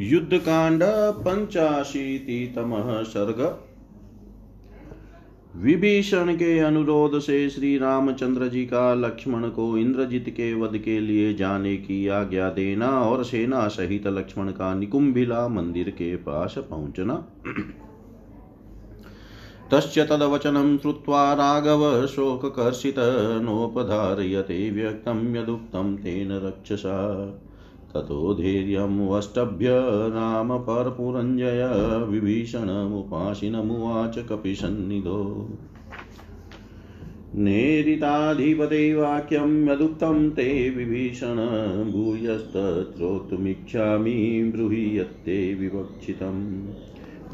युद्धकांड पंचाशीतितमः सर्ग। विभीषण के अनुरोध से श्री रामचंद्र जी का लक्ष्मण को इंद्रजीत के वध के लिए जाने की आज्ञा देना और सेना सहित लक्ष्मण का निकुंभिला मंदिर के पास पहुँचना। तस्य तदवचनं श्रुत्वा राघव शोककर्षित नोपधारयते व्यक्तं यदुक्तं तेन रक्षसा। ततो धैर्यमुष्टभ्य रामपरपुरञ्जय विभीषणमुपासिनमुवाच कपिसन्निधो। नेरिताधिपते यदुक्तं ते विभीषण भूयस्तत्रोतुमिच्छामि ब्रूहि यत्ते विवक्षितम्।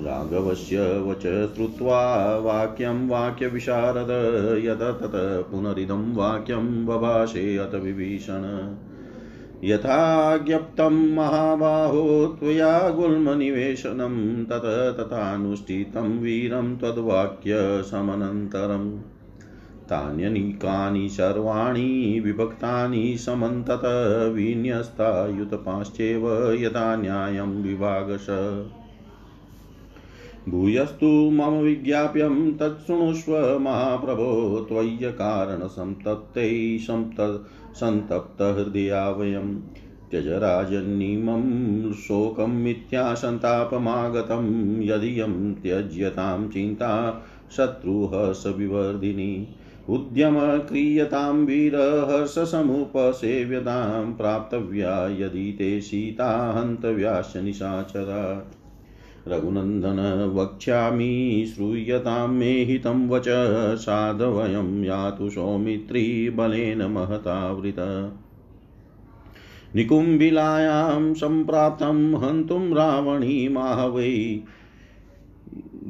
राघवस्य वच श्रुत्वा वाक्यं वाक्यविशारद यत तत पुनरिदं वाक्यं बभाषे अत विभीषण। यथा ज्ञप्तं महाबाहो त्वया गुल्मनिवेशनं तत तथानुष्ठितं वीरं त्वद्वाक्यसमनन्तरम् तान्यनीकानि सर्वाणि विभक्तानि समन्तत विन्यस्तायुतपाश्चैव यथा न्यायं विभागश। भूयस्तु मम विज्ञाप्यं तत्शृणुष्व महाप्रभो त्वय्यकारणसन्तप्तै सन्तप्तहृदया वयं त्यज राजन्निमं शोकं मिथ्यासन्तापमागतं, यदियं त्यज्यतां चिन्ता शत्रुः स विवर्धिनी उद्यम क्रियतां वीरहर्षसमुपसेव्यतां प्राप्तव्या, यदि ते सीता हन्तव्याश्च निशाचरा। रघुनन्दन वक्ष्यामि, श्रूयतां मे हितं वच, साधवयं यातु सौमित्री बलेन महतावृत। निकुम्भिलायां सम्प्राप्तं हन्तुं रावणीमाहवै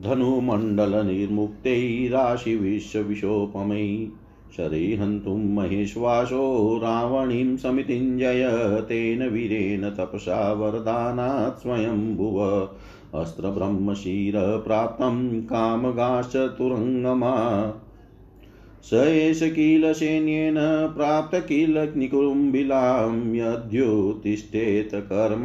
धनुमण्डलनिर्मुक्तैराशिविश्वविशोपमै शरीहन्तुं महेश्वासो रावणीं समितिञ्जय तेन वीरेण तपसा वरदानात् स्वयंभुव। अस्त्रब्रह्मशिरप्राप्तं कामगाश्चतुरङ्गमा स एष किल सैन्येन प्राप्त किल निकुम्भिलां यद्युत्तिष्ठेत कर्म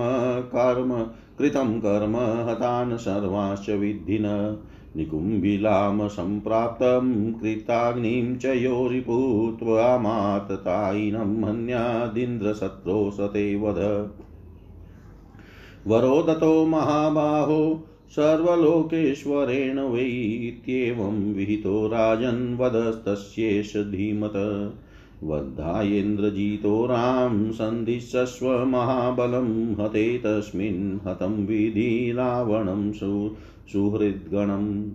कर्म कृतं कर्म, हतान् सर्वांश्च विद्धिन। निकुम्भिलां सम्प्राप्तं कृताग्निं च यो रिपुत्वामाततायिनं हन्यादिन्द्रशत्रो सते वध वरो दतो महाबाहो, सर्वलोकेश्वरेण वै इत्येवं विहितो राजन् वदस्तस्येष धीमत। वद्धायेन्द्रजितो रां सन्धिशस्व महाबलं हते तस्मिन् हतं विधि रावणं सु, सुहृद्गणम्।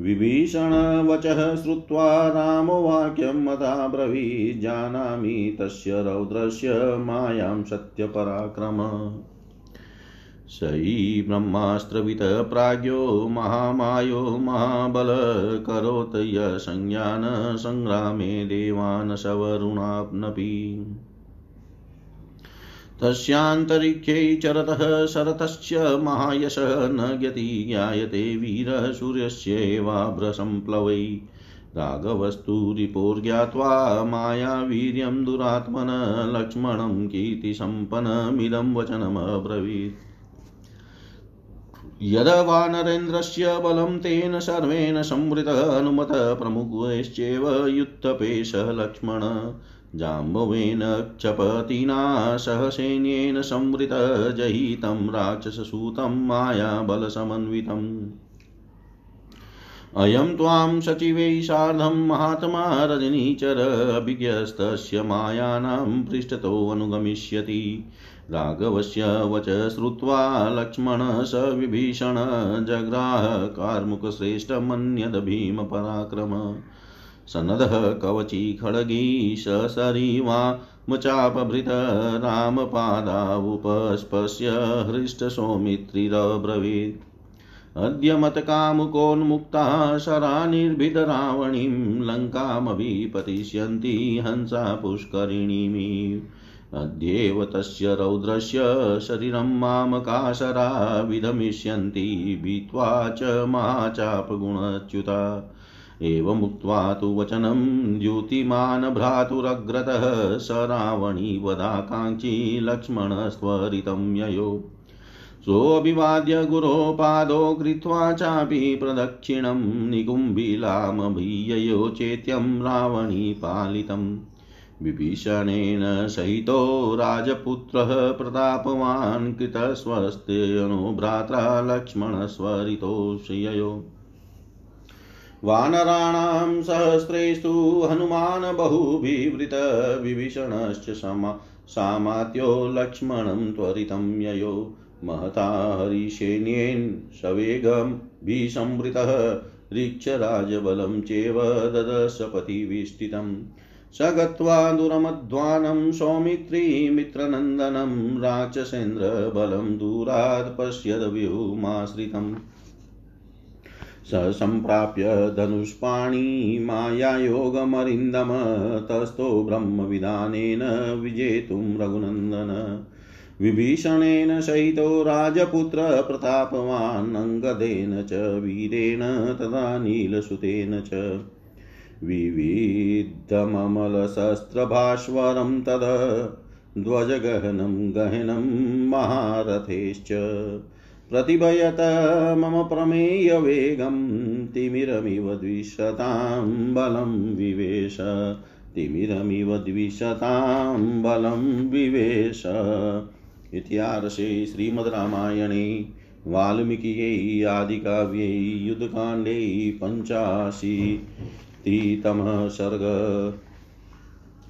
विभीषणवचः श्रुत्वा रामो वाक्यं मता ब्रवीजानामि तस्य रौद्रस्य मायां सत्यपराक्रम। सयि ब्रह्मास्त्रवित प्राज्ञो महामायो महाबल करोत् यसंज्ञान सङ्ग्रामे देवान् सवरुणाप्नपि तस्यान्तरिक्षे चरतः शरतश्च महायशः न ज्ञति ज्ञायते वीरः सूर्यस्यैवाभ्रसम्प्लवै राघवस्तु रिपोर्ज्ञात्वा मायावीर्यं दुरात्मन लक्ष्मणं कीर्तिसम्पन्नमिदं वचनमब्रवीत्। यद वानरेन्द्रस्य बलं तेन सर्वेण संवृतः हनुमत प्रमुखश्चैव युत्थपेशः लक्ष्मण। जाम्बवेन क्षपतिना सह सैन्येन संवृतः जहितं राक्षससूतं मायाबलसमन्वितम् अयं त्वां सचिवैः सार्धं महात्मा रजनीचर अभिज्ञस्तस्य मायानां पृष्ठतोऽनुगमिष्यति राघवस्य वच श्रुत्वा लक्ष्मण स विभीषण जग्राह कार्मुकश्रेष्ठमन्यद भीमपराक्रम सनदः कवची खड्गी ससरीवामचापभृत रामपादावुपस्पश्य हृष्टसौमित्रिरब्रवीत् अद्य मतकामुकोन्मुक्ता शरानिर्भिदरावणीं लङ्कामभिपतिष्यन्ति हंसा पुष्करिणीमिव। अद्येव तस्य रौद्रस्य शरीरं मामकाशरा विधमिष्यन्ति भीत्वा च महाचापगुणच्युता एवमुक्त्वा तु वचनं द्युतिमान् भ्रातुरग्रतः स रावणी वदाकाङ्क्षी लक्ष्मणस्त्वरितं ययो। सोऽभिवाद्य गुरो पादो कृत्वा चापि प्रदक्षिणं निकुम्भिलामभीययो चेत्यं रावणी पालितम्। विभीषणेन सहितो राजपुत्रः प्रतापवान् कृतस्वस्तेऽनु भ्रात्रा लक्ष्मणस्वरितोषययो वानराणां सहस्रेषु हनुमान् बहुभिवृत विभीषणश्च समा सामात्यो लक्ष्मणं त्वरितं ययो। महता हरिशेन्येन सवेगं भीसंवृतः ऋक्षराजबलं चेव ददशपतिविष्टितम् स गत्वा दुरमध्वानं सौमित्रीमित्रनन्दनं राक्षसेन्द्रबलं दूरात् पश्यद्व्यूमाश्रितम् स सम्प्राप्य धनुष्पाणि मायायोगमरिन्दम तस्थो ब्रह्मविधानेन विजेतुं रघुनन्दन। विभीषणेन सहितो राजपुत्र प्रतापवान् अङ्गदेन च वीरेण तदा नीलसुतेन च। विविधममलशस्त्रभास्वरं तद, ध्वजगहनं गहनं महारथेश्च। प्रतिभयत मम प्रमेयवेगं तिमिरमिव द्विशतां बलं विवेश। तिमिरमिव द्विशतां बलं विवेश। इत्यार्षे श्रीमद् रामायणे वाल्मीकियै, आदिकाव्यै, युद्धकाण्डे पञ्चाशीतितमः सर्ग।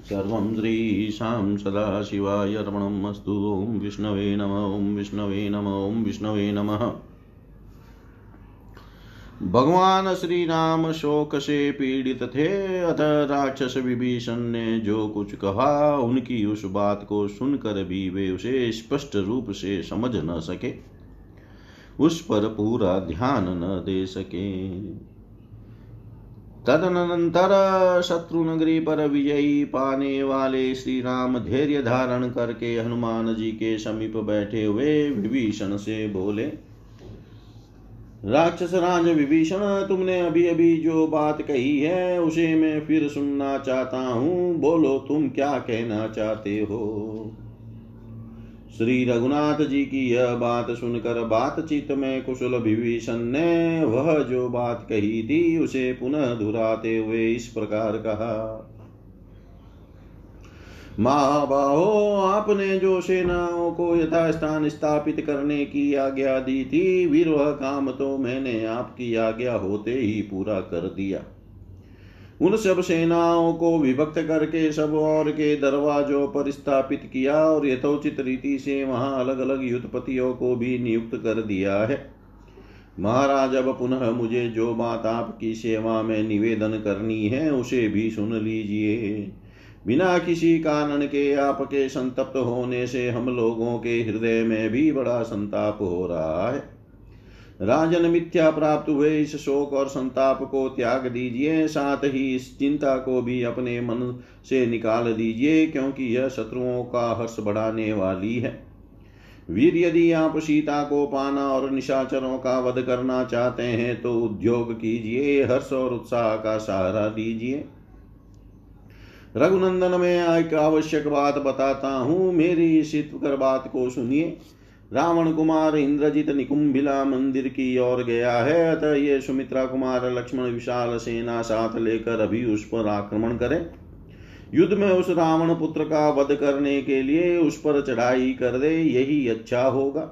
सर्वं श्रीशां सदाशिवाय अर्पणम् अस्तु। ॐ विष्णवे नम, ॐ विष्णवे नम, ॐ विष्णवे नमः। भगवान श्री राम शोक से पीड़ित थे। अतः राक्षस विभीषण ने जो कुछ कहा, उनकी उस बात को सुनकर भी वे उसे स्पष्ट रूप से समझ न सके। उस पर पूरा ध्यान न दे सके। तदनंतर शत्रु नगरी पर विजयी पाने वाले श्री राम धैर्य धारण करके हनुमान जी के समीप बैठे हुए विभीषण से बोले राक्षस राज विभीषण, तुमने अभी अभी जो बात कही है, उसे मैं फिर सुनना चाहता हूँ। बोलो, तुम क्या कहना चाहते हो? श्री रघुनाथ जी की यह बात सुनकर बातचीत में कुशल विभीषण ने वह जो बात कही थी, उसे पुनः दुहराते हुए इस प्रकार कहा। महाबाहो, आपने जो सेनाओं को यथास्थान स्थापित करने की आज्ञा दी थी वीर वह काम तो मैंने आपकी आज्ञा होते ही पूरा कर दिया। उन सब सेनाओं को विभक्त करके सब और के दरवाजों पर स्थापित किया और यथोचित रीति से वहाँ अलग अलग युद्धपतियों को भी नियुक्त कर दिया है। महाराज, अब पुनः मुझे जो बात आपकी सेवा में निवेदन करनी है, उसे भी सुन लीजिए। बिना किसी कारण के आपके संतप्त होने से हम लोगों के हृदय में भी बड़ा संताप हो रहा है। राजन मिथ्या प्राप्त हुए इस शोक और संताप को त्याग दीजिए, साथ ही इस चिंता को भी अपने मन से निकाल दीजिए, क्योंकि यह शत्रुओं का हर्ष बढ़ाने वाली है। वीर यदि आप सीता को पाना और निशाचरों का वध करना चाहते हैं तो उद्योग कीजिए, हर्ष और उत्साह का सहारा दीजिए। रघुनंदन में एक आवश्यक बात बताता हूँ, मेरी इस बात को सुनिए। रावण कुमार इंद्रजित निकुंभिला मंदिर की ओर गया है, अतः ये सुमित्रा कुमार, लक्ष्मण विशाल सेना साथ लेकर अभी उस पर आक्रमण करे। युद्ध में उस रावण पुत्र का वध करने के लिए उस पर चढ़ाई कर दे, यही अच्छा होगा।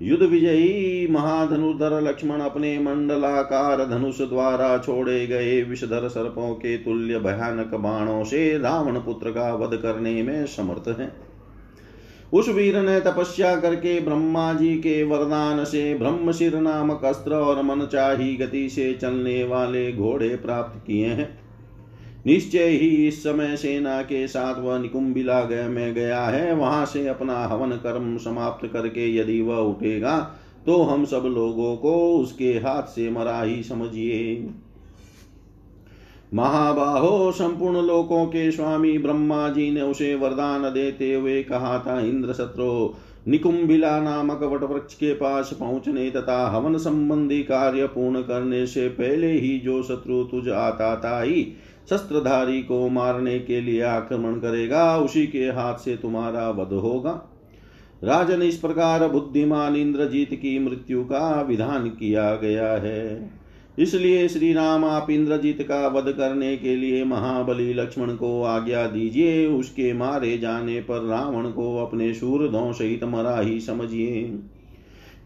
युद्ध विजयी महाधनुधर लक्ष्मण अपने मंडलाकार धनुष द्वारा छोड़े गए विषधर सर्पों के तुल्य भयानक बाणों से रावण पुत्र का वध करने में समर्थ है। उस वीर ने तपस्या करके ब्रह्मा जी के वरदान से ब्रह्मशिर नामक अस्त्र और मन चाही गति से चलने वाले घोड़े प्राप्त किए हैं। निश्चय ही इस समय सेना के साथ वह निकुंबिला गए में गया है। वहाँ से अपना हवन कर्म समाप्त करके यदि वह उठेगा तो हम सब लोगों को उसके हाथ से मरा ही समझिए। महाबाहो संपूर्ण लोकों के स्वामी ब्रह्मा जी ने उसे वरदान देते हुए कहा था, इंद्र शत्रु, निकुंभिला नामक वट वृक्ष के पास पहुँचने तथा हवन संबंधी कार्य पूर्ण करने से पहले ही जो शत्रु तुझ आता था ही शस्त्रधारी को मारने के लिए आक्रमण करेगा, उसी के हाथ से तुम्हारा वध होगा। राजन इस प्रकार बुद्धिमान इंद्रजीत की मृत्यु का विधान किया गया है। इसलिए श्री राम आप इंद्रजीत का वध करने के लिए महाबली लक्ष्मण को आज्ञा दीजिए। उसके मारे जाने पर रावण को अपने शूरधों सहित मरा ही समझिए।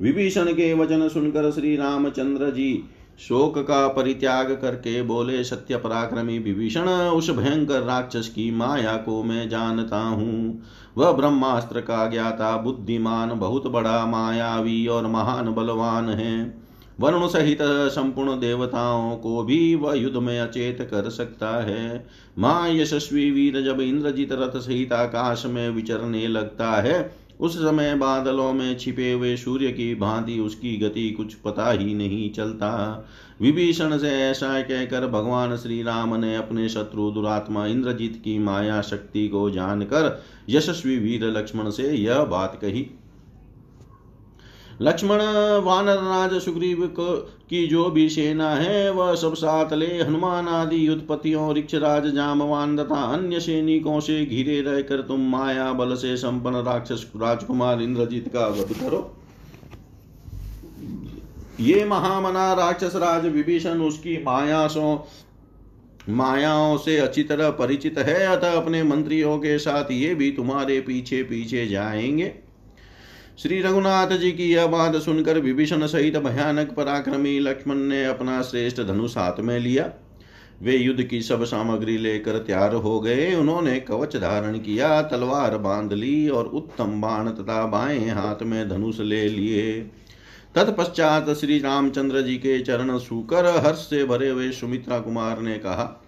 विभीषण के वचन सुनकर श्री रामचंद्र जी शोक का परित्याग करके बोले सत्य पराक्रमी विभीषण, उस भयंकर राक्षस की माया को मैं जानता हूँ। वह ब्रह्मास्त्र का ज्ञाता, बुद्धिमान, बहुत बड़ा, मायावी और महान बलवान है। वरुण सहित संपूर्ण देवताओं को भी वह युद्ध में अचेत कर सकता है। माँ यशस्वी वीर जब इंद्रजित रथ सहित आकाश में विचरने लगता है, उस समय बादलों में छिपे हुए सूर्य की भांति उसकी गति कुछ पता ही नहीं चलता। विभीषण से ऐसा कहकर भगवान श्री राम ने अपने शत्रु दुरात्मा इंद्रजीत की माया शक्ति को जानकर यशस्वी वीर लक्ष्मण से यह बात कही। लक्ष्मण, वानर, राज, सुग्रीव की जो भी सेना है, वह सब साथ ले हनुमान आदि युद्धपतियों रिक्षराज जामवान तथा अन्य सैनिकों से घिरे रहकर तुम माया बल से संपन्न राक्षस, राजकुमार इंद्रजीत का वध करो। ये महामना राक्षस राज विभीषण, उसकी मायासों, मायाओं से अच्छी तरह परिचित है। अतः अपने मंत्रियों के साथ ये भी तुम्हारे पीछे पीछे जाएँगे। श्री रघुनाथ जी की यह बात सुनकर विभीषण सहित भयानक पराक्रमी लक्ष्मण ने अपना श्रेष्ठ धनुष हाथ में लिया। वे युद्ध की सब सामग्री लेकर तैयार हो गए। उन्होंने कवच धारण किया, तलवार बाँध ली और उत्तम बाण तथा बाएँ हाथ में धनुष ले लिए। तत्पश्चात श्री रामचंद्र जी के चरण सुकर हर्ष से भरे हुए सुमित्रा कुमार ने कहा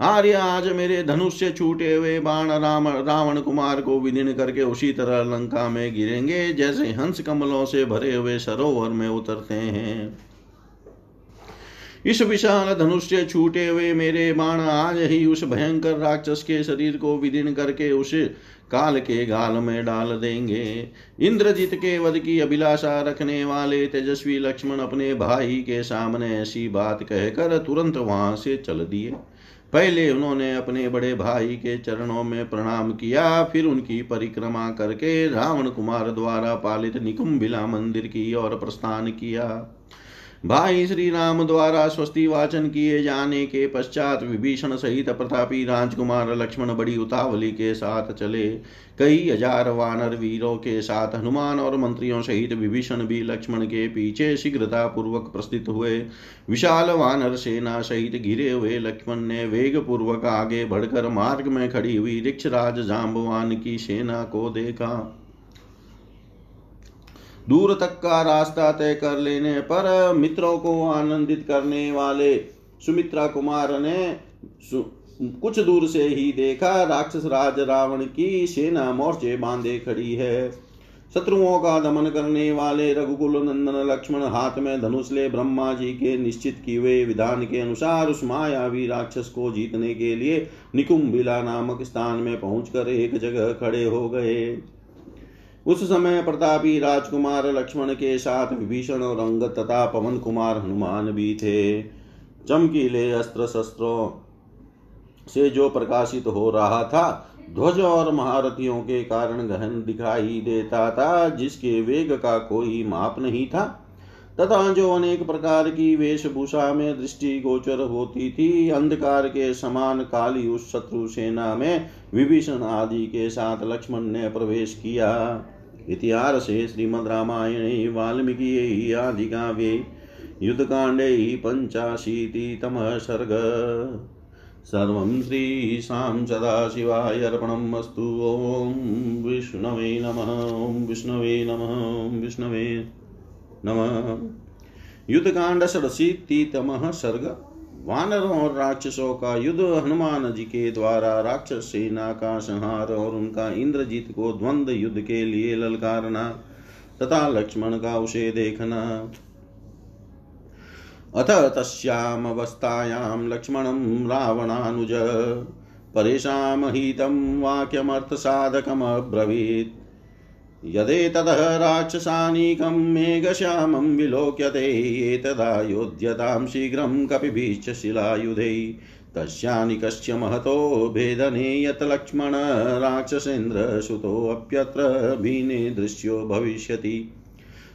आर्य आज मेरे धनुष से छूटे हुए बाण राम, रावण कुमार को विलीन करके उसी तरह लंका में गिरेंगे, जैसे हंस कमलों से भरे हुए सरोवर में उतरते हैं। इस विशाल धनुष से छूटे हुए मेरे बाण आज ही उस भयंकर राक्षस के शरीर को विदीन करके उस काल के गाल में डाल देंगे। इंद्रजीत के वध की अभिलाषा रखने वाले तेजस्वी लक्ष्मण अपने भाई के सामने ऐसी बात कहकर तुरंत वहाँ से चल दिए। पहले उन्होंने अपने बड़े भाई के चरणों में प्रणाम किया, फिर उनकी परिक्रमा करके रावण कुमार द्वारा पालित निकुंभिला मंदिर की ओर प्रस्थान किया। भाई श्री राम द्वारा स्वस्ति वाचन किए जाने के पश्चात विभीषण सहित प्रतापी राजकुमार लक्ष्मण बड़ी उतावली के साथ चले। कई हज़ार वानर वीरों के साथ हनुमान और मंत्रियों सहित विभीषण भी लक्ष्मण के पीछे शीघ्रता पूर्वक प्रस्थित हुए। विशाल वानर सेना सहित घिरे हुए लक्ष्मण ने वेग पूर्वक आगे बढ़कर मार्ग में खड़ी हुई रिक्षराज जाम्बवान की सेना को देखा। दूर तक का रास्ता तय कर लेने पर मित्रों को आनंदित करने वाले सुमित्रा कुमार ने सु, कुछ दूर से ही देखा राक्षस राज रावण की सेना मोर्चे बांधे खड़ी है। शत्रुओं का दमन करने वाले रघुकुल नंदन लक्ष्मण हाथ में धनुष ले ब्रह्मा जी के निश्चित किए विधान के अनुसार उस मायावी राक्षस को जीतने के लिए निकुंभिला नामक स्थान में पहुंचकर एक जगह खड़े हो गए। उस समय प्रतापी राजकुमार लक्ष्मण के साथ विभीषण और अंगत तथा पवन कुमार हनुमान भी थे। चमकीले अस्त्र शस्त्रों से जो प्रकाशित हो रहा था, ध्वज और महारथियों के कारण गहन दिखाई देता था, जिसके वेग का कोई माप नहीं था। तथा जो अनेक प्रकार की वेशभूषा में दृष्टि गोचर होती थी, अंधकार के समान काली उस शत्रु सेना में विभीषण आदि के साथ लक्ष्मण ने प्रवेश किया। इतिहासे श्रीमद्रामायणे वाल्मीकि आदिकाव्ये युद्धकाण्डे पञ्चाशीतितमः सर्ग सर्वं श्रीशां सदाशिवाय अर्पणम् अस्तु ॐ विष्णवे नमः। ॐ विष्णवे नमः। ॐ विष्णवे नमः। युद्धकांड षडशीतितमः सर्ग वानरों और राक्षसों का युद्ध हनुमान जी के द्वारा राक्षस सेना का संहार और उनका इंद्रजीत को द्वंद्व युद्ध के लिए ललकारना तथा लक्ष्मण का उसे देखना। अथ तस्यामवस्थायां लक्ष्मणं रावणानुज हितं वाक्यमर्थसाधकमब्रवीत्। यदेतदः राक्षसानीकं मेघश्यामं विलोक्यते एतदायोध्यतां शीघ्रं कपिभिश्च शिलायुधै तस्यानिकस्य महतो भेदने यत् लक्ष्मण राक्षसेन्द्रसुतोऽप्यत्र भीने दृश्यो भविष्यति।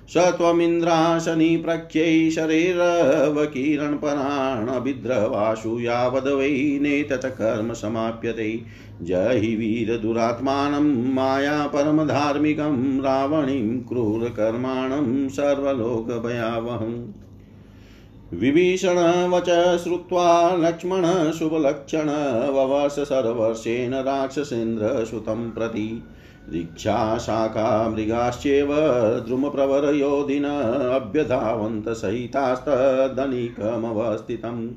स त्वमिन्द्राशनि प्रख्यै शरीरवकिरणपराणभिद्रवाशु यावद् वै नेतचकर्म समाप्यते जहि वीरदुरात्मानं माया परमधार्मिकं, रावणीं क्रूरकर्माणं सर्वलोकभयावहम्। विभीषणवच श्रुत्वा लक्ष्मण शुभलक्षण ववर्ष सर्वर्षेण राक्षसेन्द्रसुतं प्रति। ऋक्षाशाखा मृगाश्चैव द्रुमप्रवरयोधिन अभ्यधावन्तसहितास्तदनिकमवस्थितम्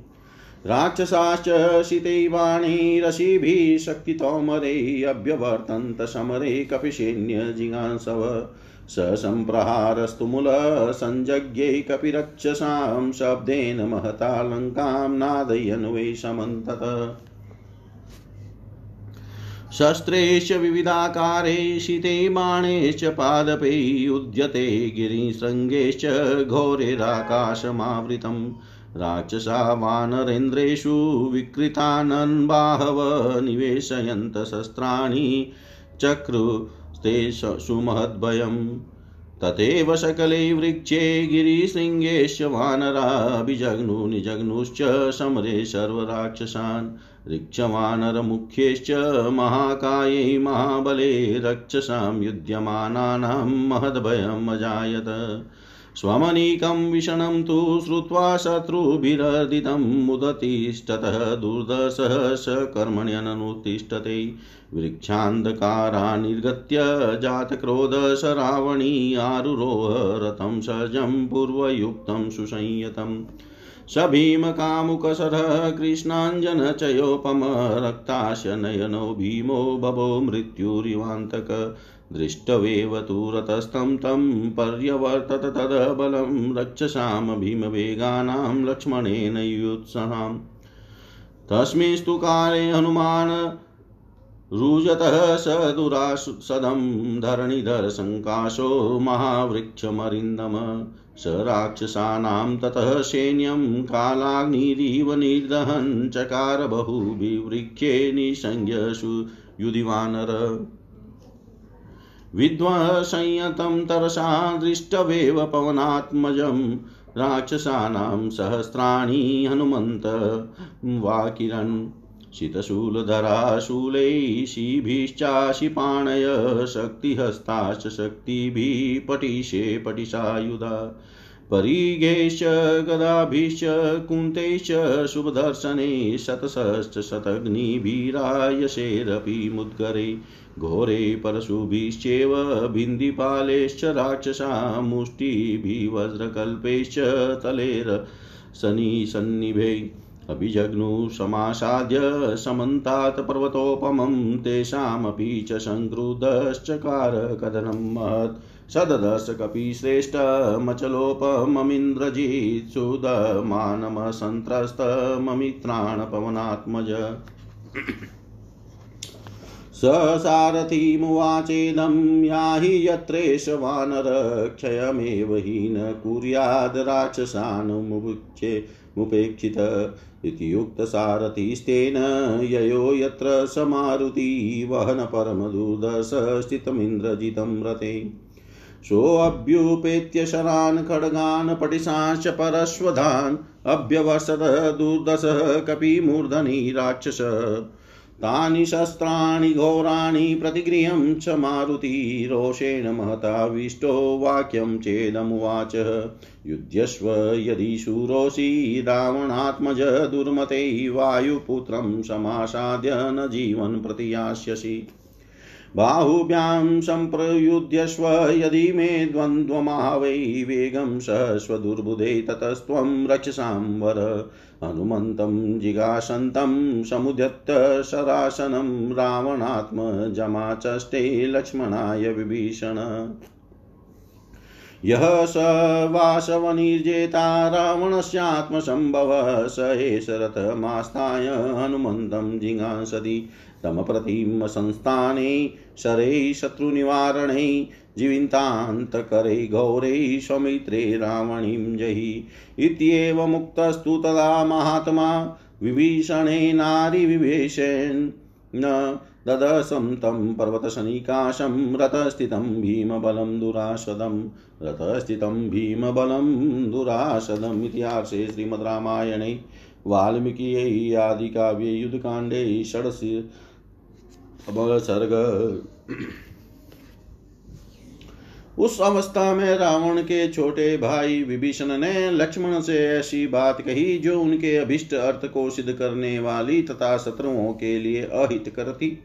राक्षसाश्च शितैवाणीरशिभिः शक्तितोमरे अभ्यवर्तन्त समरे कपिसैन्यजिगांसव स सम्प्रहारस्तुमुलसञ्जज्ञै कपिरक्षसां शब्देन महता लङ्कां नादयन् वै समन्तत। शस्त्रेश्च विविधाकारे शिते बाणेश्च पादपै उद्यते गिरिशृङ्गेश्च घोरेराकाशमावृतम्। राक्षसा वानरेन्द्रेषु विकृतानन् बाहव निवेशयन्त शस्त्राणि चक्रुस्ते सुमहद्भयम्। तथैव सकले वृक्षे गिरिशृङ्गेश्च वानराभिजग्नु निजग्नुश्च समरे सर्वराक्षसान्। ऋक्षवानरमुख्यैश्च महाकायै महाबले रक्षसां युध्यमानानां महद्भयम् अजायत। स्वमनीकं विषणं तु श्रुत्वा शत्रुभिरर्दितं मुदतिष्ठतः दुर्दशः स कर्मण्यननुतिष्ठते वृक्षान्धकारा निर्गत्य जातक्रोधस रावणी आरुरोह रथं सजं पूर्वयुक्तं सुसंयतम्। स भीमकामुकसरः कृष्णाञ्जनचयोपम रक्तास्य नयनो भीमो बभो मृत्युरिवान्तक। दृष्टवेव तु रतस्तं तं पर्यवर्तत तदबलं रक्षसां भीमवेगानां लक्ष्मणेन युत्सहाम् तस्मिंस्तु काले हनुमान् रुजतः स दुरासदं धरणिधरसङ्काशो महावृक्षमरिन्दम। स राक्षसानां ततः सैन्यं कालाग्निरिव निर्दहन् चकार बहुविवृक्षे निसंज्ञसु युधिवानर। विद्वसंयतं तरसा दृष्टवेव पवनात्मजं राक्षसानां सहस्राणि हनुमन्त। वा किरन् शूलैः शिभिश्चाशिपाणय शक्तिहस्ताश्च शक्तिभिः पटिशे पटिशायुधा परिगैश्च गदाभिश्च कुन्तैश्च शुभदर्शने शतशश्च शतग्निभिरायशेरपि मुद्गरे, घोरे परशुभिश्चेव भिन्दिपालेश्च राक्षसा मुष्टिभिवज्रकल्पैश्च तलेरशनिसन्निभे अभिजग्नु समासाद्य समन्तात् पर्वतोपमं तेषामपि च सङ्क्रुद्धश्चकार कदनं महत् सददश कपिश्रेष्ठमचलोपममिन्द्रजित् सुदमानमसन्त्रस्तममित्राणपवनात्मज ससारथिमुवाचेदं याहि यत्रेष वानरक्षयमेव हि न कुर्याद् राक्षसानुमुचे मुपेक्षित। इति युक्तसारथिस्तेन ययो यत्र समारुति वहन परमदुर्दश स्थितमिन्द्रजितं रते सोऽभ्युपेत्य शरान्, खड्गान् पटिशांश्च परश्वधान्, अभ्यवसत दुर्दशः कपिमूर्धनि राक्षस। तानि शस्त्राणि, घोराणि प्रतिगृहं च मारुति, रोषेण महताविष्टो वाक्यं चेदमुवाच। युध्यस्व यदि शूरोऽसि, रावणात्मज दुर्मते, वायुपुत्रं समासाद्य न जीवन् प्रतियास्यसि बाहुभ्यां सम्प्रयुध्यस्व यदि मे द्वन्द्वमावै वेगं सहस्वदुर्बुधे ततस्त्वं रक्षसां वर। हनुमन्तं जिगासन्तं समुद्यत्त शरासनं रावणात्मजमाचष्टे लक्ष्मणाय विभीषण। यः स वासवनिर्जेता, रावणस्यात्मसम्भवः, स एष रथमास्ताय हनुमन्तं जिगांसति तमप्रतिमसंस्थाने शरैः शत्रुनिवारणे जीवितान्तकरे घोरे सौमित्रे रावणीं जहि इत्येवमुक्तस्तु तदा महात्मा विभीषणेनारिविवेशेन न ददसं तं पर्वतशनिकाशं रथस्थितं भीमबलं दुरासदं रथस्थितं भीमबलं दुरासदम् इतिहासे श्रीमद् रामायणे वाल्मीकियै आदिकाव्ये युद्धकाण्डे षडसि सर्ग। उस अवस्था में रावण के छोटे भाई विभीषण ने लक्ष्मण से ऐसी बात कही जो उनके अभिष्ट अर्थ को सिद्ध करने वाली तथा शत्रुओं के लिए अहित कर थी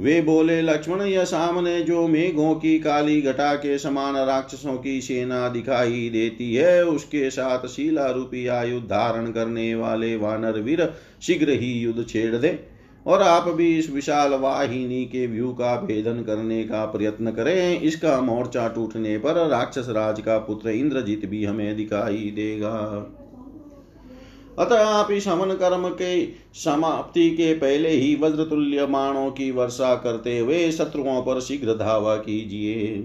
वे बोले, लक्ष्मण, यह सामने जो मेघों की काली घटा के समान राक्षसों की सेना दिखाई देती है, उसके साथ शीला रूपी आयु धारण करने वाले वानर वीर शीघ्र ही युद्ध छेड़ दे। और आप भी इस विशाल वाहिनी के व्यू का भेदन करने का प्रयत्न करें। इसका मोर्चा टूटने पर राक्षस राज का पुत्र इंद्रजीत भी हमें दिखाई देगा। अतः आप इस हमन कर्म के समाप्ति के पहले ही वज्रतुल्य माणों की वर्षा करते हुए शत्रुओं पर शीघ्र धावा कीजिए।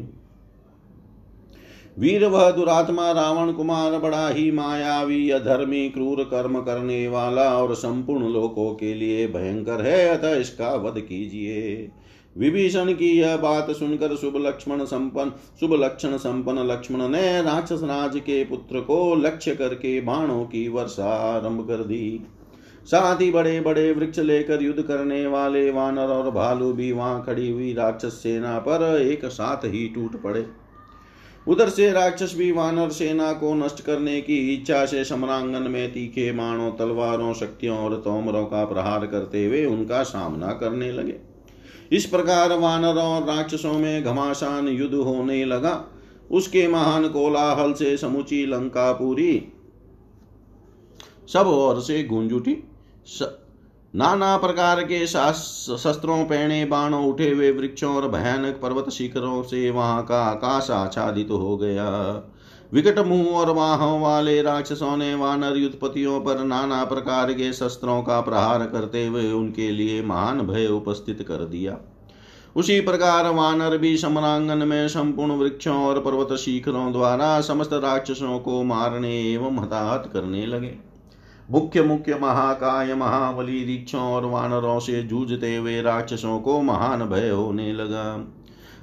वीर वह दुरात्मा रावण कुमार बड़ा ही मायावी, अधर्मी, क्रूर कर्म करने वाला और संपूर्ण लोकों के लिए भयंकर है। अतः इसका वध कीजिए। विभीषण की यह बात सुनकर शुभ लक्ष्मण संपन्न, शुभ लक्षण संपन्न लक्ष्मण ने राक्षस राज के पुत्र को लक्ष्य करके बाणों की वर्षा आरंभ कर दी। साथ ही बड़े बड़े वृक्ष लेकर युद्ध करने वाले वानर और भालू भी वहाँ खड़ी हुई राक्षस सेना पर एक साथ ही टूट पड़े। उधर से राक्षस भी वानर सेना को नष्ट करने की इच्छा से समरांगन में तीखे माणों तलवारों, शक्तियों और तोमरों का प्रहार करते हुए उनका सामना करने लगे। इस प्रकार वानरों और राक्षसों में घमासान युद्ध होने लगा। उसके महान कोलाहल से समुची लंका पूरी सब ओर से गूंज उठी। नाना प्रकार के शस्त्रों पहने बाणों, उठे हुए वृक्षों और भयानक पर्वत शिखरों से वहाँ का आकाश आच्छादित तो हो गया। विकट मुँह और वाहों वाले राक्षसों ने वानर युद्धपतियों पर नाना प्रकार के शस्त्रों का प्रहार करते हुए उनके लिए महान भय उपस्थित कर दिया। उसी प्रकार वानर भी समरांगन में संपूर्ण वृक्षों और पर्वत शिखरों द्वारा समस्त राक्षसों को मारने एवं हताहत करने लगे। मुख्य मुख्य महाकाय महाबली रीक्षों और वानरों से जूझते हुए राक्षसों को महान भय होने लगा।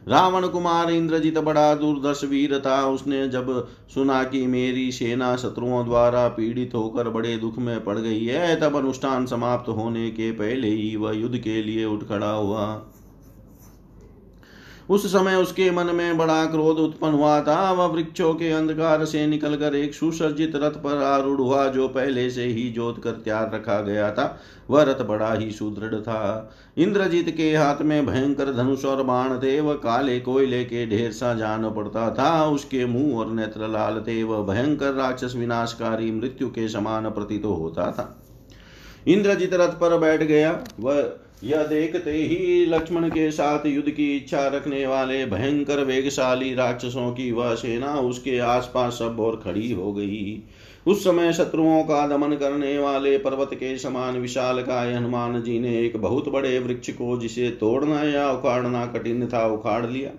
रावण कुमार इंद्रजीत बड़ा दुर्दश वीर था। उसने जब सुना कि मेरी सेना शत्रुओं द्वारा पीड़ित होकर बड़े दुख में पड़ गई है, तब अनुष्ठान समाप्त होने के पहले ही वह युद्ध के लिए उठ खड़ा हुआ। उस समय उसके मन में बड़ा क्रोध उत्पन्न हुआ था। वह वृक्षों के अंधकार से निकलकर एक सुसर्जित रथ पर आरूढ़ हुआ, जो पहले से ही जोत कर तैयार रखा गया था। वह रथ बड़ा ही सुदृढ़ था। इंद्रजीत के हाथ में भयंकर धनुष और बाण थे। वह काले कोयले के ढेर सा जान पड़ता था। उसके मुँह और नेत्र लाल थे। वह भयंकर राक्षस विनाशकारी मृत्यु के समान प्रतीत होता था। इंद्रजीत रथ पर बैठ गया। वह यह देखते ही लक्ष्मण के साथ युद्ध की इच्छा रखने वाले भयंकर वेगशाली राक्षसों की वह सेना उसके आसपास सब और खड़ी हो गई। उस समय शत्रुओं का दमन करने वाले पर्वत के समान विशाल काय हनुमान जी ने एक बहुत बड़े वृक्ष को जिसे तोड़ना या उखाड़ना कठिन था, उखाड़ लिया।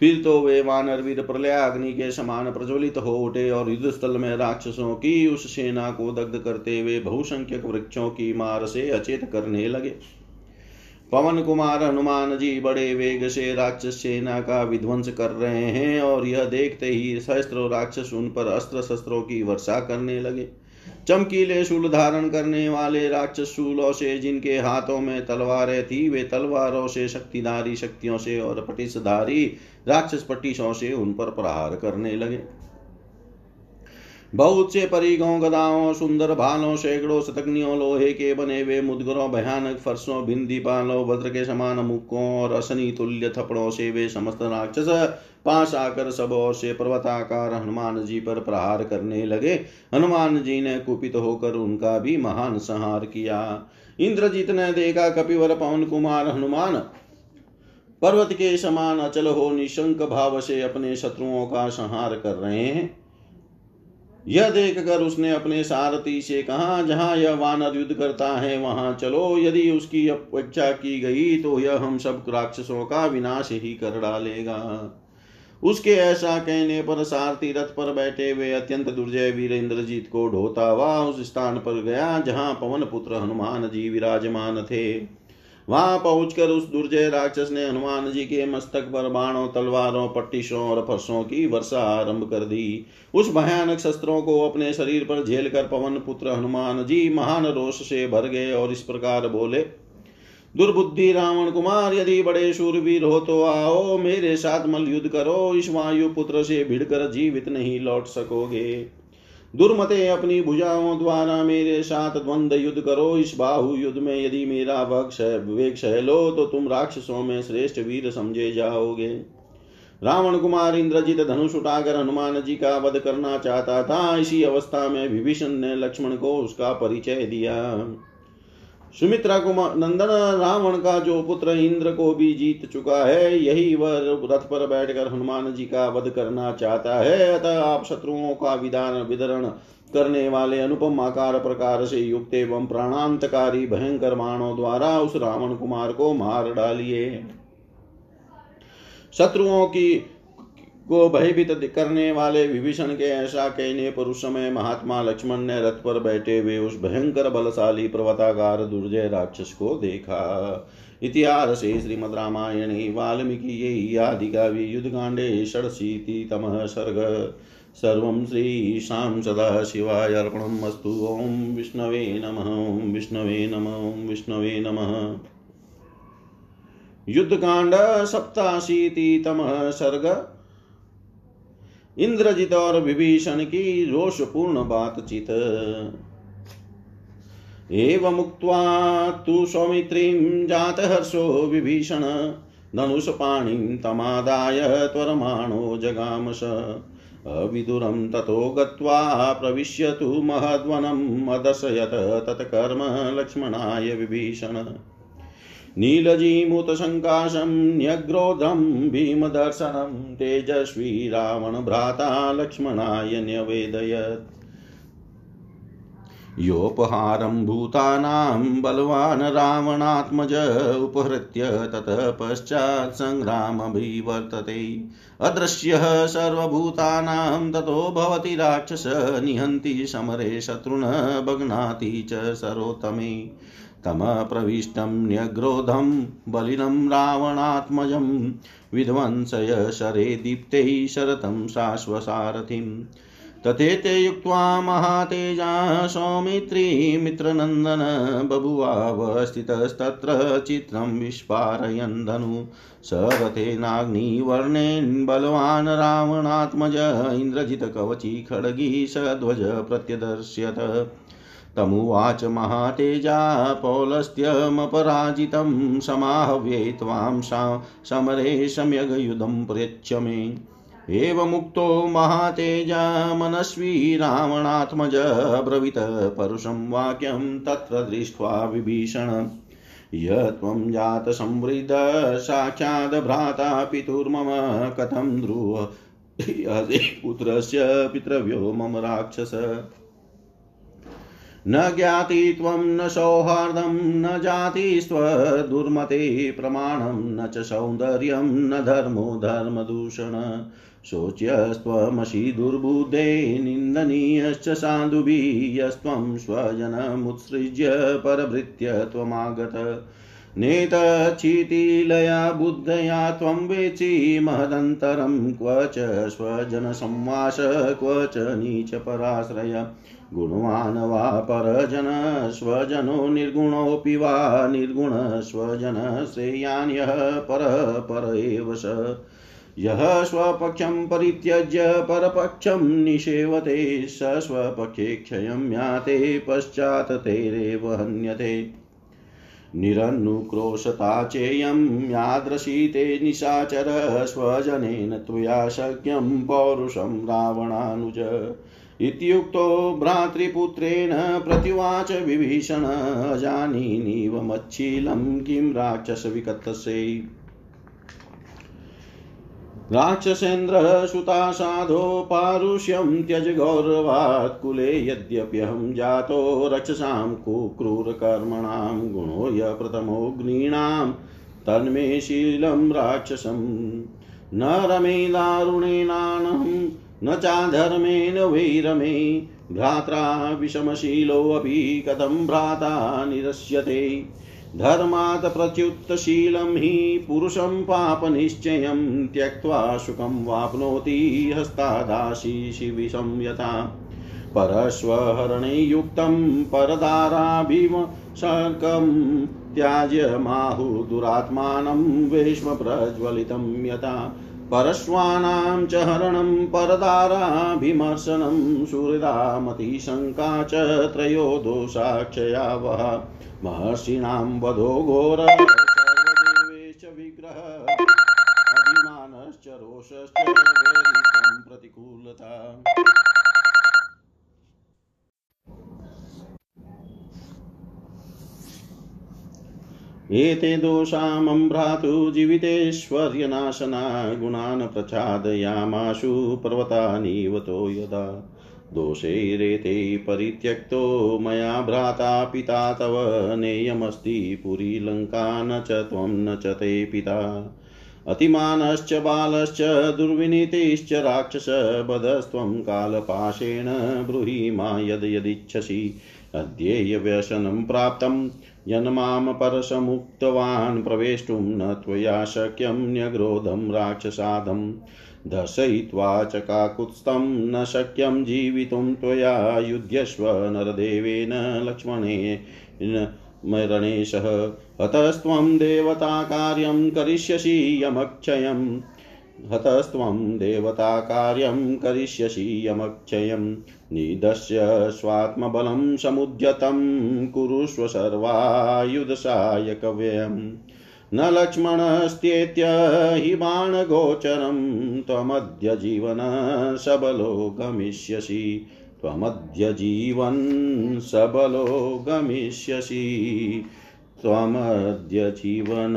फिर तो वे वानर वीर प्रलय अग्नि के समान प्रज्वलित हो उठे और युद्ध स्थल में राक्षसों की उस सेना को दग्ध करते हुए बहुसंख्यक वृक्षों की मार से अचेत करने लगे। पवन कुमार हनुमान जी बड़े वेग से राक्षस सेना का विध्वंस कर रहे हैं और यह देखते ही सहस्त्र राक्षस उन पर अस्त्र शस्त्रों की वर्षा करने लगे। चमकीले शूल धारण करने वाले राक्षस शूलों से जिनके हाथों में तलवारें थी, वे तलवारों से शक्तिधारी शक्तियों से और पटिशधारी राक्षस पटिशों से उन पर प्रहार करने लगे। बहुत से परिगों गदाओं, सुंदर भालों सैकड़ों शतग्नियों लोहे के बने हुए मुदगरों, भयानक फर्शों बिंदी पालों, वज्र के समान मुक्कों और असनी तुल्य थपड़ों से वे समस्त राक्षस पास आकर सब और से पर्वताकार हनुमान जी पर प्रहार करने लगे। हनुमान जी ने कुपित होकर उनका भी महान संहार किया। इंद्रजीत ने देखा कपिवर, पवन कुमार, हनुमान पर्वत के समान अचल हो, निशंक भाव से अपने शत्रुओं का संहार कर रहे हैं। यह देखकर उसने अपने सारथी से कहा, जहाँ यह वानर युद्ध करता है, वहाँ चलो। यदि उसकी अपेक्षा की गई तो यह हम सब राक्षसों का विनाश ही कर डालेगा। उसके ऐसा कहने पर सारथी रथ पर बैठे हुए अत्यंत दुर्जय वीर इंद्रजीत को ढोता हुआ उस स्थान पर गया, जहाँ पवन पुत्र हनुमान जी विराजमान थे। वहाँ पहुंचकर उस दुर्जय राक्षस ने हनुमान जी के मस्तक पर बाणों, तलवारों, पट्टिशों और फरसों की वर्षा आरंभ कर दी। उस भयानक शस्त्रों को अपने शरीर पर झेल कर पवन पुत्र हनुमान जी महान रोष से भर गए और इस प्रकार बोले, दुर्बुद्धि रावण कुमार, यदि बड़े शूरवीर हो तो आओ, मेरे साथ मल युद्ध करो, इस वायु पुत्र से भिड़कर जीवित नहीं लौट सकोगे। दुर्मते अपनी भुजाओं द्वारा मेरे साथ द्वंद युद्ध करो। इस बाहु युद्ध में यदि मेरा वक्ष विवेक सह लो तो तुम राक्षसों में श्रेष्ठ वीर समझे जाओगे। रावण कुमार इंद्रजीत धनुष उठाकर हनुमान जी का वध करना चाहता था। इसी अवस्था में विभीषण ने लक्ष्मण को उसका परिचय दिया। सुमित्रा कुमार नंदन रावण का जो पुत्र इंद्र को भी जीत चुका है, यही वह रथ पर बैठकर हनुमान जी का वध करना चाहता है। अतः आप शत्रुओं का विधान विदरण करने वाले अनुपम आकार प्रकार से युक्त एवं प्राणांतकारी भयंकर बाणों द्वारा उस रावण कुमार को मार डालिए। शत्रुओं की को भयभीत करने वाले विभीषण के ऐसा कहने पर उस समय महात्मा लक्ष्मण ने रथ पर बैठे हुए उस भयंकर बलशाली पर्वताकार दुर्जय राक्षस को देखा। इतिहास श्रीमद रामायण, वाल्मीकि आदिकवि युद्धकांडे षडशीतितमः सर्ग। सर्वं श्रीशां सदा शिवाय अर्पणमस्तु ॐ विष्णवे नमः, ॐ विष्णवे नमः, ॐ विष्णवे नमः। युद्धकांड सप्ताशीतितमः सर्ग। इंद्रजित और विभीषण की रोषपूर्ण बातचीत एवमुक्त्वा तु सौमित्रीं जातहर्षो विभीषण धनुषपाणिं तमादाय त्वरमाणो जगामस अविदुरं ततो गत्वा प्रविश्यतु महद्वनम्, अदर्शयत तत्कर्म लक्ष्मणाय विभीषण। नीलजीमुतसङ्काशं न्यग्रोधं भीमदर्शनं तेजस्वी रावणभ्राता लक्ष्मणाय न्यवेदयत् योपहारं भूतानां बलवान् रावणात्मज उपहृत्य ततः पश्चात् सङ्ग्रामभिवर्तते अदृश्यः सर्वभूतानां ततो भवति राक्षस, निहन्ति समरे शत्रुन् भग्नाति च सरोत्तमे तमप्रविष्टं न्यग्रोधं बलिनं रावणात्मजं, विध्वंसय शरे दीप्तैः शरतं शाश्वसारथिं तथेते युक्त्वा महातेजा सौमित्री मित्रनन्दन बभुवावस्थितस्तत्र चित्रं विस्फारयन् धनु स रथेनाग्निवर्णेन् बलवान् रावणात्मज इन्द्रजितकवची खड्गी स ध्वज प्रत्यदर्श्यत। तमुवाच महातेजा पौलस्त्यमपराजितं समाहव्ये त्वां समरे सम्यग्युधं प्रेच्य मे। एवमुक्तो महातेजा मनस्वी रावणात्मज ब्रवीत परुषं वाक्यं तत्र दृष्ट्वा विभीषण। य त्वं जातसंवृद्ध साक्षाद् भ्राता पितुर्मम, कथं ध्रुव। पुत्रस्य पितृव्यो मम राक्षस। न ज्ञाति त्वं, न सौहार्दं, न जातिस्त्वदुर्मते प्रमाणं, न च सौन्दर्यं, न धर्मो धर्मदूषण। शोच्यस्त्वमसि दुर्बुद्धे निन्दनीयश्च साधुभिः यस्त्वं स्वजनमुत्सृज्य परभृत्य त्वमागत नेतचितिलया बुद्धया त्वं वेचि महदन्तरं क्व च स्वजनसंवास, क्व च नीचपराश्रय। गुणवान् वा परजन, स्वजनो निर्गुणोऽपि वा निर्गुण स्वजन श्रेयान्यः परः पर एव स। यः स्वपक्षं परित्यज्य, परपक्षं निषेवते, स स्वपक्षे क्षयं याते, पश्चात् तेरेव हन्यते। निरनुक्रोशता चेयं यादृशी ते निशाचर, स्वजनेन त्वया शक्यं पौरुषं रावणानुज। इत्युक्तो भ्रातृपुत्रेण प्रत्युवाच विभीषण, अजानीनिव मच्छीलं किं राक्षसविकतसे राक्षसेन्द्रः सुता साधो पारुष्यं त्यज गौरवात् कुले यद्यप्यहं जातो रक्षसां कुक्रूरकर्मणां गुणो य प्रथमो गृणां तन्मे शीलं राक्षसम् न रमे दारुणेनानं न चाधर्मेण वैरमे। भ्रात्रा विषमशीलोऽपि कथं भ्राता निरस्यते। धर्मात् प्रच्युत्तशीलं हि पुरुषं पापनिश्चयं त्यक्त्वा सुखं वाप्नोति हस्तादाशीशिविषं यथा। परश्वहरणे युक्तं परदाराभिमशकं त्याज्य माहुदुरात्मानं वेश्मप्रज्वलितं यथा। परश्वानां च हरणं, परदाराभिमर्शनं, सुहृदामतिशङ्का च त्रयो दोषाक्षयावः महर्षिणां वधो घोर, सर्वदेवेश विग्रह, अभिमानश्च रोषश्च प्रतिकूलता। एते दोषामं भ्रातु जीवितेश्वर्यनाशना गुणान् प्रच्छादयामाशु पर्वतानीवतो यदा। दोषैरेते परित्यक्तो मया भ्राता पिता तव नेयमस्ति पुरी लङ्का न च त्वं न च ते पिता। अतिमानश्च बालश्च दुर्विनीतिश्च राक्षस बधस्त्वं कालपाशेन ब्रूहि मा यद् यदिच्छसि। अध्येयव्यसनं प्राप्तं। यन्मां परशमुक्तवान् प्रवेष्टुं न त्वया शक्यं न्यग्रोधं राक्षसादं। दर्शयित्वा च काकुत्स्थं न शक्यं जीवितुं त्वया युध्यस्व नरदेवेन लक्ष्मणेन मरणेशः हतस्त्वं देवताकार्यं करिष्यसि यमक्षयम्। हतस्त्वं देवताकार्यं करिष्यसि यमक्षयं निदस्य स्वात्मबलं समुद्यतं कुरुष्व सर्वायुधसायकव्ययम्। न लक्ष्मणस्त्येत्य हि बाणगोचरं त्वमद्य जीवन सबलो गमिष्यसि जीवन् सबलो गमिष्यसि त्वमद्य जीवन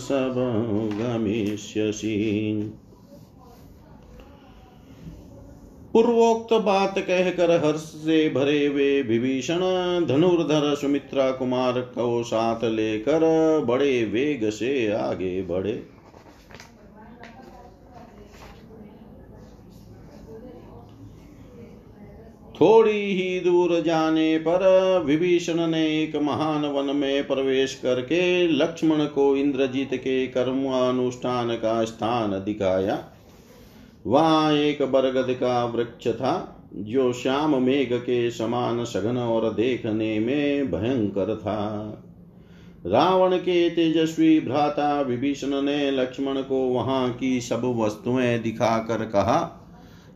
सबलो गमिष्यसि पूर्वोक्त बात कहकर हर्ष से भरे वे विभीषण, धनुर्धर सुमित्रा कुमार को साथ लेकर बड़े वेग से आगे बढ़े। थोड़ी ही दूर जाने पर विभीषण ने एक महान वन में प्रवेश करके लक्ष्मण को इंद्रजीत के कर्मानुष्ठान का स्थान दिखाया। वहाँ एक बरगद का वृक्ष था, जो श्याम मेघ के समान सघन और देखने में भयंकर था। रावण के तेजस्वी भ्राता विभीषण ने लक्ष्मण को वहाँ की सब वस्तुएँ दिखाकर कहा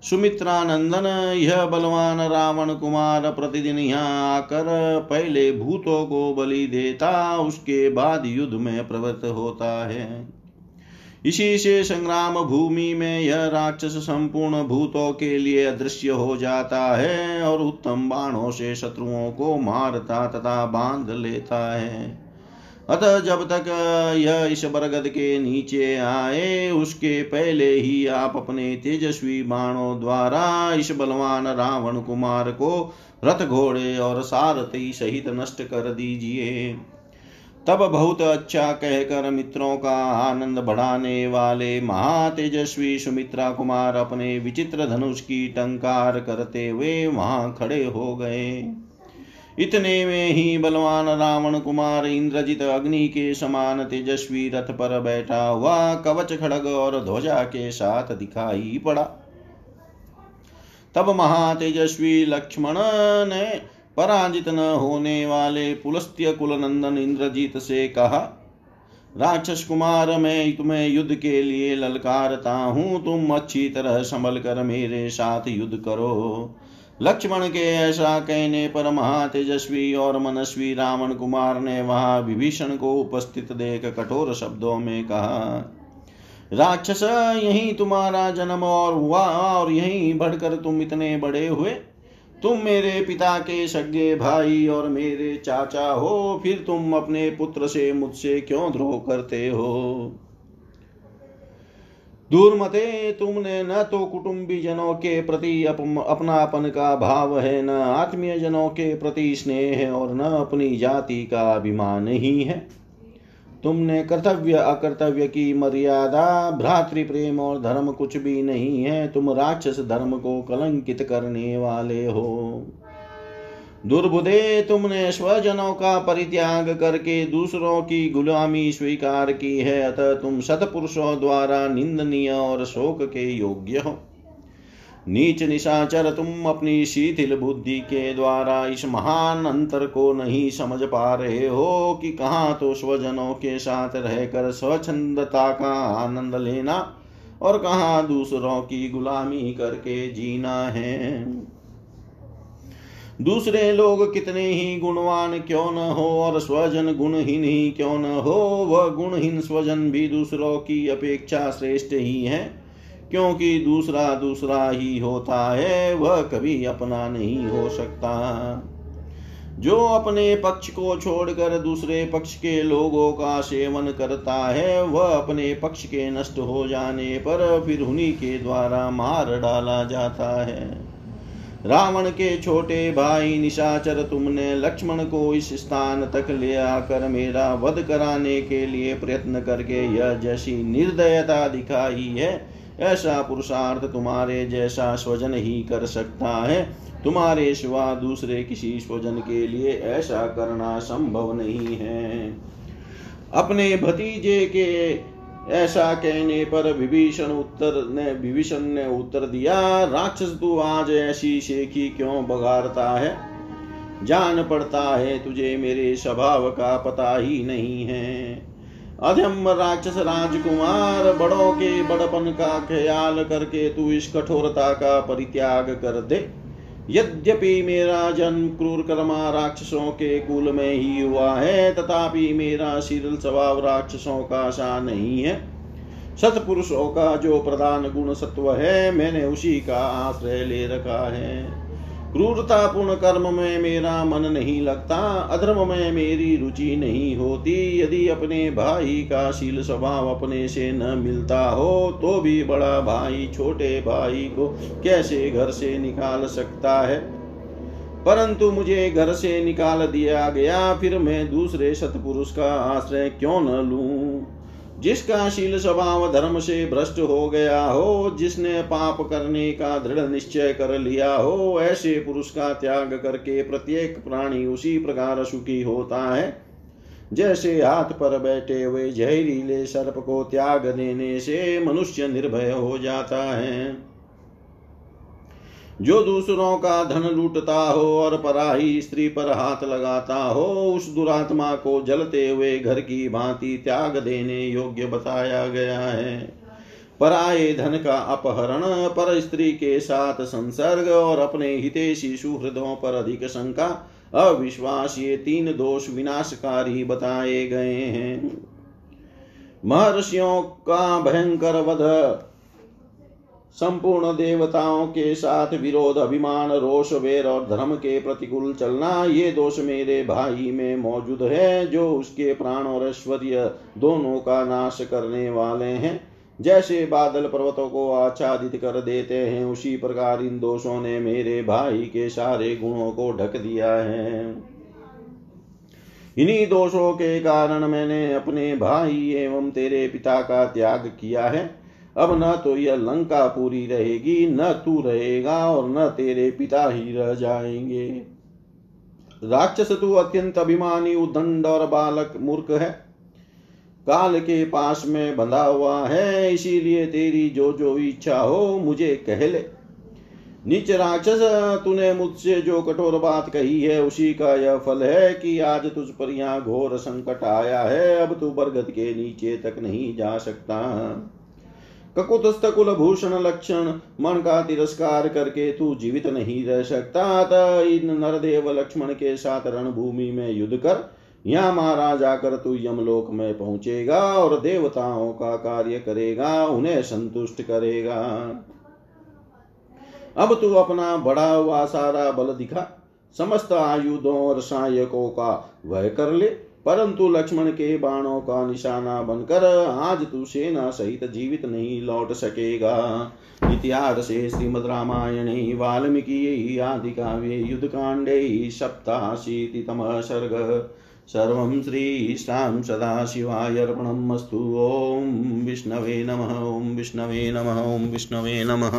सुमित्रा नंदन यह बलवान रावण कुमार प्रतिदिन यहाँ आकर पहले भूतों को बलि देता, उसके बाद युद्ध में प्रवृत्त होता है। इसी से संग्राम भूमि में यह राक्षस संपूर्ण भूतों के लिए अदृश्य हो जाता है और उत्तम बाणों से शत्रुओं को मारता तथा बाँध लेता है। अतः जब तक यह इस बरगद के नीचे आए, उसके पहले ही आप अपने तेजस्वी बाणों द्वारा इस बलवान रावण कुमार को रथ घोड़े और सारथी सहित नष्ट कर दीजिए। तब बहुत अच्छा कहकर मित्रों का आनंद बढ़ाने वाले महातेजस्वी सुमित्रा कुमार अपने विचित्र धनुष की टंकार करते हुए वहाँ खड़े हो गए। इतने में ही बलवान रावण कुमार इंद्रजित अग्नि के समान तेजस्वी रथ पर बैठा हुआ कवच खड़ग और ध्वजा के साथ दिखाई पड़ा। तब महातेजस्वी लक्ष्मण ने पराजित न होने वाले पुलस्त्य कुल नंदन इंद्रजीत से कहा, राक्षस कुमार, मैं तुम्हें युद्ध के लिए ललकारता हूँ। तुम अच्छी तरह संभल कर मेरे साथ युद्ध करो। लक्ष्मण के ऐसा कहने पर महातेजस्वी और मनस्वी रावण कुमार ने वहाँ विभीषण को उपस्थित देख कठोर शब्दों में कहा, राक्षस, यही तुम्हारा जन्म और हुआ और यही बढ़कर तुम इतने बड़े हुए। तुम मेरे पिता के सगे भाई और मेरे चाचा हो, फिर तुम अपने पुत्र से मुझसे क्यों द्रोह करते हो? दूर मते तुमने न तो कुटुंबी जनों के प्रति अपनापन का भाव है, न आत्मीय जनों के प्रति स्नेह है और न अपनी जाति का अभिमान ही है। तुमने कर्तव्य, अकर्तव्य की मर्यादा, भ्रातृ प्रेम और धर्म कुछ भी नहीं है, तुम राक्षस धर्म को कलंकित करने वाले हो। दुर्बुदे तुमने स्वजनों का परित्याग करके दूसरों की गुलामी स्वीकार की है, अतः तुम सतपुरुषों द्वारा निंदनीय और शोक के योग्य हो। नीच निशाचर तुम अपनी शिथिल बुद्धि के द्वारा इस महान अंतर को नहीं समझ पा रहे हो कि कहाँ तो स्वजनों के साथ रहकर स्वच्छंदता का आनंद लेना और कहाँ दूसरों की गुलामी करके जीना है। दूसरे लोग कितने ही गुणवान क्यों न हो और स्वजन गुणहीन ही क्यों न हो, वह गुणहीन स्वजन भी दूसरों की अपेक्षा श्रेष्ठ ही है, क्योंकि दूसरा दूसरा ही होता है, वह कभी अपना नहीं हो सकता। जो अपने पक्ष को छोड़कर दूसरे पक्ष के लोगों का सेवन करता है, वह अपने पक्ष के नष्ट हो जाने पर फिर उन्हीं के द्वारा मार डाला जाता है। रावण के छोटे भाई निशाचर तुमने लक्ष्मण को इस स्थान तक ले आकर मेरा वध कराने के लिए प्रयत्न करके यह जैसी निर्दयता दिखाई है, ऐसा पुरुषार्थ तुम्हारे जैसा स्वजन ही कर सकता है। तुम्हारे सिवा दूसरे किसी स्वजन के लिए ऐसा करना संभव नहीं है। अपने भतीजे के ऐसा कहने पर विभीषण उत्तर ने, विभीषण ने उत्तर दिया, राक्षस तू आज ऐसी शेखी क्यों बगाड़ता है? जान पड़ता है तुझे मेरे स्वभाव का पता ही नहीं है। अधम राक्षस राजकुमार, बड़ों के बड़पन का ख्याल करके तू इस कठोरता का परित्याग कर दे। यद्यपि मेरा जन्म क्रूर कर्मा राक्षसों के कुल में ही हुआ है, तथापि मेरा शील स्वभाव राक्षसों का सा नहीं है। सतपुरुषों का जो प्रधान गुण सत्व है, मैंने उसी का आश्रय ले रखा है। क्रूरतापूर्ण कर्म में मेरा मन नहीं लगता, अधर्म में मेरी रुचि नहीं होती। यदि अपने भाई का शील स्वभाव अपने से न मिलता हो तो भी बड़ा भाई छोटे भाई को कैसे घर से निकाल सकता है? परंतु मुझे घर से निकाल दिया गया, फिर मैं दूसरे सतपुरुष का आश्रय क्यों न लूँ? जिसका शील स्वभाव धर्म से भ्रष्ट हो गया हो, जिसने पाप करने का दृढ़ निश्चय कर लिया हो, ऐसे पुरुष का त्याग करके प्रत्येक प्राणी उसी प्रकार सुखी होता है। जैसे हाथ पर बैठे हुए जहरीले सर्प को त्याग देने से मनुष्य निर्भय हो जाता है। जो दूसरों का धन लूटता हो और पराही स्त्री पर हाथ लगाता हो, उस दुरात्मा को जलते हुए घर की भांति त्याग देने योग्य बताया गया है। पराये धन का अपहरण, पर स्त्री के साथ संसर्ग और अपने हितेशी सुहृदों पर अधिक शंका, अविश्वास ये तीन दोष विनाशकारी बताए गए हैं। महर्षियों का भयंकर वध संपूर्ण देवताओं के साथ विरोध, अभिमान, रोष, वेर और धर्म के प्रतिकूल चलना, ये दोष मेरे भाई में मौजूद है, जो उसके प्राण और ऐश्वर्य दोनों का नाश करने वाले हैं। जैसे बादल पर्वतों को आच्छादित कर देते हैं, उसी प्रकार इन दोषों ने मेरे भाई के सारे गुणों को ढक दिया है। इन्हीं दोषों के कारण मैंने अपने भाई एवं तेरे पिता का त्याग किया है। अब न तो यह लंका पूरी रहेगी, न तू रहेगा और न तेरे पिता ही रह जाएँगे। राक्षस, तू अत्यंत अभिमानी उदंड और बालक मूर्ख है। काल के पास में बंधा हुआ है, इसीलिए तेरी जो जो इच्छा हो मुझे कह ले। नीच राक्षस, तूने मुझसे जो कठोर बात कही है, उसी का यह फल है कि आज तुझ पर यहाँ घोर संकट आया है, अब तू बरगद के नीचे तक नहीं जा सकता। ककुतस्थकुल भूषण लक्षण, मन का तिरस्कार करके तू जीवित नहीं रह सकता। इन नरदेव लक्ष्मण के साथ रणभूमि में युद्ध कर, यहाँ मारा जाकर तू यमलोक में पहुंचेगा और देवताओं का कार्य करेगा, उन्हें संतुष्ट करेगा। अब तू अपना बड़ा हुआ सारा बल दिखा, समस्त आयुधों और सहायकों का वह कर ले। परंतु लक्ष्मण के बाणों का निशाना बनकर आज तू सेना सहित जीवित नहीं लौट सकेगा। इतिहास श्रीमद रामायण, वाल्मीकि आदि काव्ये युद्ध कांडे सप्ताशीतितम सर्ग सर्वं श्रीशां सदाशिवाय अर्पणम् अस्तु ॐ विष्णवे नमः ॐ विष्णवे नमः ॐ विष्णवे नमः।